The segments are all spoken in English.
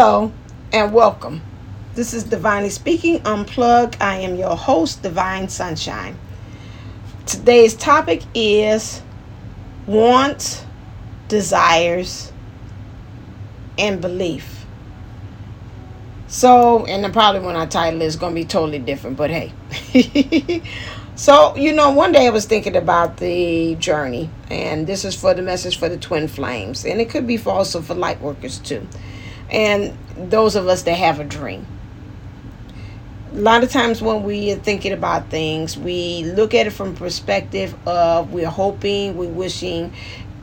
Hello and welcome. This is Divinely Speaking Unplugged. I am your host, Divine Sunshine. Today's topic is wants, desires, and belief. So, and probably when I title it's going to be totally different, but hey. so, you know, one day I was thinking about the journey, and this is for the message for the twin flames, and it could be for also for light workers too and those of us that have a dream. A lot of times when we are thinking about things, we look at it from perspective of we're hoping, we're wishing.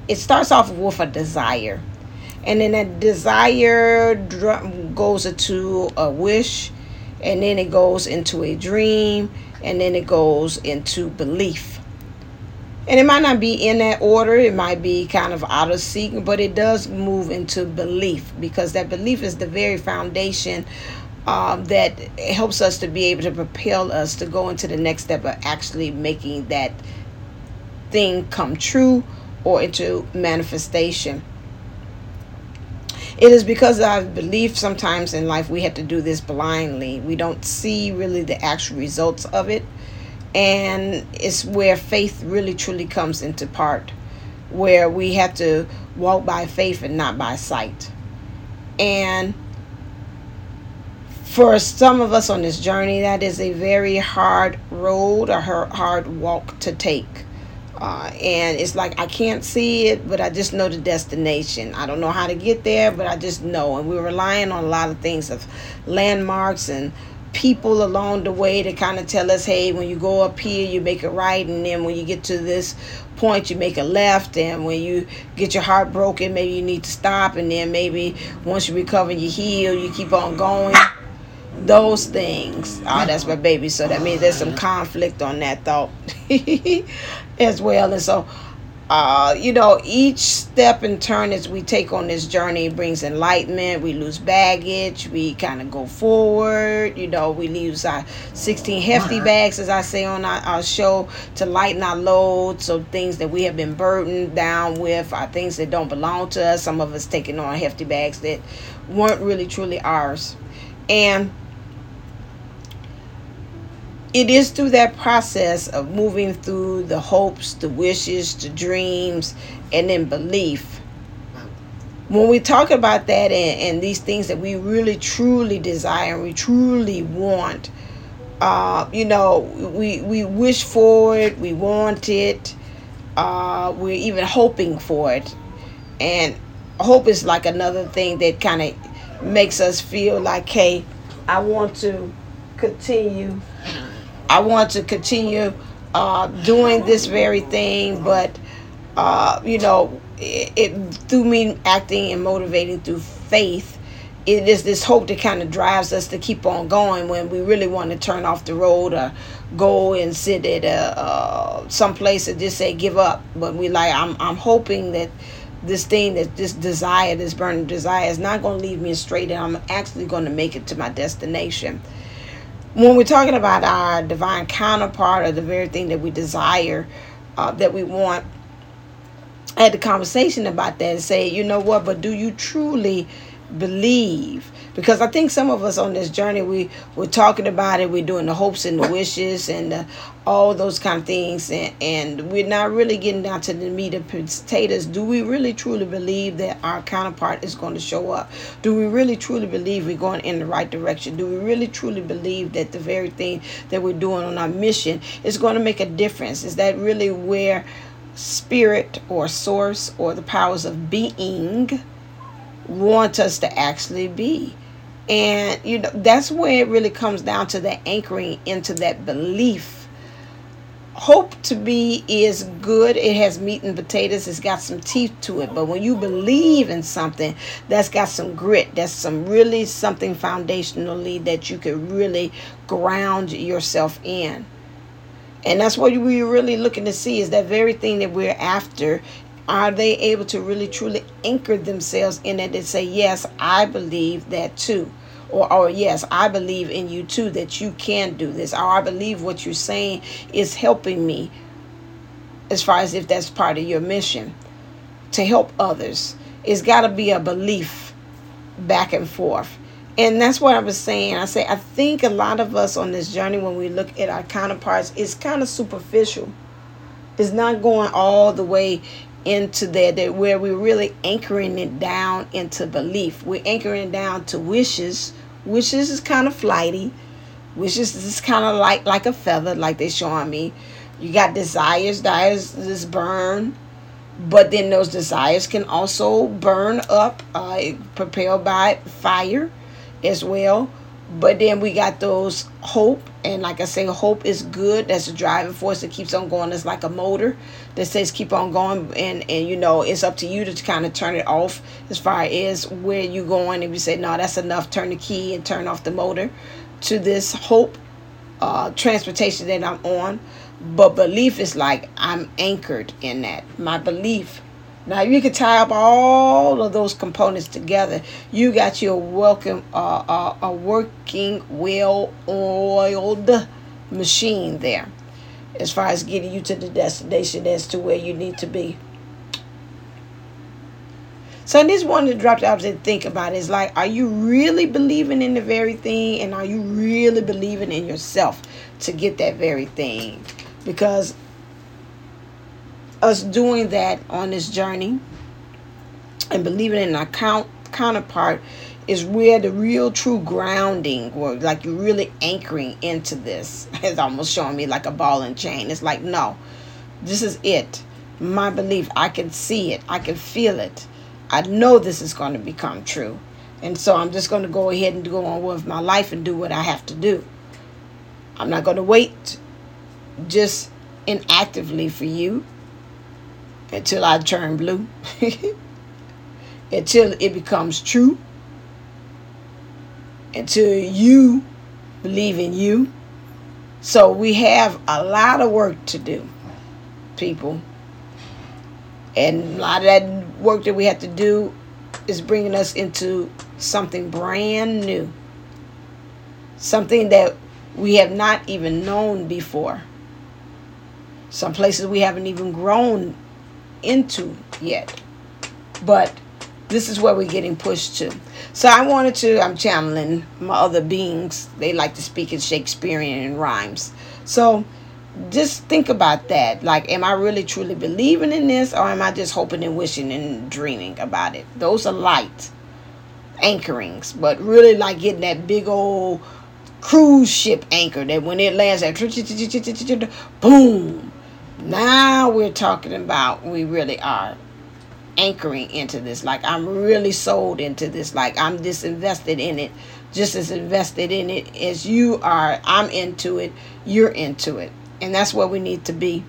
It starts off with a desire. And then that desire goes into a wish, and then it goes into a dream, and then it goes into belief and it might not be in that order. It might be kind of out of sync but it does move into belief because that belief is the very foundation um, that helps us to be able to propel us to go into the next step of actually making that thing come true or into manifestation. It is because I believe sometimes in life we have to do this blindly. We don't see really the actual results of it and it's where faith really truly comes into part where we have to walk by faith and not by sight and for some of us on this journey that is a very hard road a hard walk to take uh, and it's like I can't see it, but I just know the destination. I don't know how to get there, but I just know. And we're relying on a lot of things of landmarks and people along the way to kind of tell us, hey, when you go up here, you make a right, and then when you get to this point, you make a left, and when you get your heart broken, maybe you need to stop, and then maybe once you recover, you heal, you keep on going. Those things. Oh, that's my baby. So that means there's some conflict on that thought as well. And so uh, you know, each step and turn as we take on this journey brings enlightenment. We lose baggage. We kind of go forward. You know, we lose our 16 hefty bags, as I say on our, our show, to lighten our load. So things that we have been burdened down with are things that don't belong to us. Some of us taking on hefty bags that weren't really truly ours. And it is through that process of moving through the hopes, the wishes, the dreams, and then belief. When we talk about that and, and these things that we really truly desire and we truly want, uh, you know, we, we wish for it, we want it, uh, we're even hoping for it. And hope is like another thing that kind of makes us feel like, hey, I want to continue I want to continue uh, doing this very thing, but uh, you know, it, it, through me acting and motivating through faith, it is this hope that kind of drives us to keep on going when we really want to turn off the road or go and sit at a, uh, some place and just say give up. But we like, I'm I'm hoping that this thing that this desire, this burning desire, is not going to leave me straight, and I'm actually going to make it to my destination when we're talking about our divine counterpart or the very thing that we desire, uh, that we want, I had a conversation about that and say, you know what, but do you truly believe. Because I think some of us on this journey we we're talking about it we're doing the hopes and the wishes and the, all those kind of things. And, and we're not really getting down to the meat and potatoes. Do we really truly believe that our counterpart is going to show up? Do we really truly believe we're going in the right direction? Do we really truly believe that the very thing that we're doing on our mission is going to make a difference? Is that really where spirit or source or the powers of being want us to actually be. And you know, that's where it really comes down to the anchoring into that belief. Hope to be is good. It has meat and potatoes. It's got some teeth to it. But when you believe in something that's got some grit, that's some really something foundationally that you can really ground yourself in. And that's what we're really looking to see is that very thing that we're after are they able to really truly anchor themselves in it and say yes i believe that too or, or yes i believe in you too that you can do this or i believe what you're saying is helping me as far as if that's part of your mission to help others it's got to be a belief back and forth. And that's what I was saying. I say I think a lot of us on this journey when we look at our counterparts it's kind of superficial. It's not going all the way into there that where we're really anchoring it down into belief. We're anchoring down to wishes. Wishes is kind of flighty. Wishes is kind of like like a feather, like they're showing me. You got desires, desires just burn but then those desires can also burn up, uh, propelled by fire as well. But then we got those hope, and like I say, hope is good. That's a driving force that keeps on going. It's like a motor that says keep on going, and and you know it's up to you to kind of turn it off as far as where you're going. If you say no, that's enough, turn the key and turn off the motor to this hope uh, transportation that I'm on. But belief is like I'm anchored in that. My belief. Now you can tie up all of those components together. You got your welcome, uh, uh, a working, well-oiled machine there, as far as getting you to the destination as to where you need to be. So I just wanted to drop out and think about. It's like, are you really believing in the very thing? And are you really believing in yourself to get that very thing? because us doing that on this journey and believing in our count, counterpart is where the real true grounding or like you're really anchoring into this. It's almost showing me like a ball and chain. It's like no this is it. My belief i can see it. I can feel it. I know this is going to become true. And so i'm just going to go ahead and go on with my life and do what i have to do. I'm not going to wait just inactively for you until I turn blue, until it becomes true, until you believe in you. So we have a lot of work to do, people. And a lot of that work that we have to do is bringing us into something brand new, something that we have not even known before. Some places we haven't even grown into yet. But this is where we're getting pushed to. So I wanted to, I'm channeling my other beings. They like to speak in Shakespearean and rhymes. So just think about that. Like, am I really truly believing in this or am I just hoping and wishing and dreaming about it? Those are light anchorings, but really like getting that big old cruise ship anchor that when it lands at boom now we're talking about we really are anchoring into this. Like I'm really sold into this. Like I'm just invested in it, just as invested in it as you are. I'm into it. You're into it. And that's where we need to be.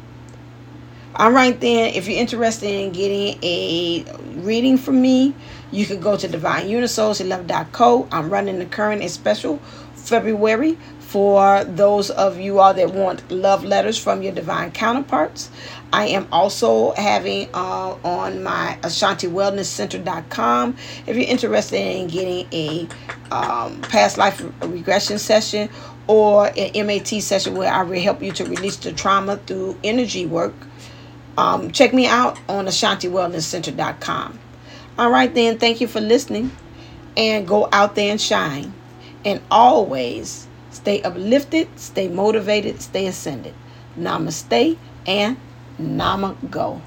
All right, then, if you're interested in getting a reading from me, you can go to divineunisoulseleven.co. I'm running the current special February for those of you all that want love letters from your divine counterparts. I am also having uh, on my AshantiWellnessCenter.com if you're interested in getting a um, past life regression session or an MAT session where I will help you to release the trauma through energy work. Um, check me out on AshantiWellnessCenter.com. All right, then, thank you for listening and go out there and shine. And always Stay uplifted, stay motivated, stay ascended. Namaste and Nama Go.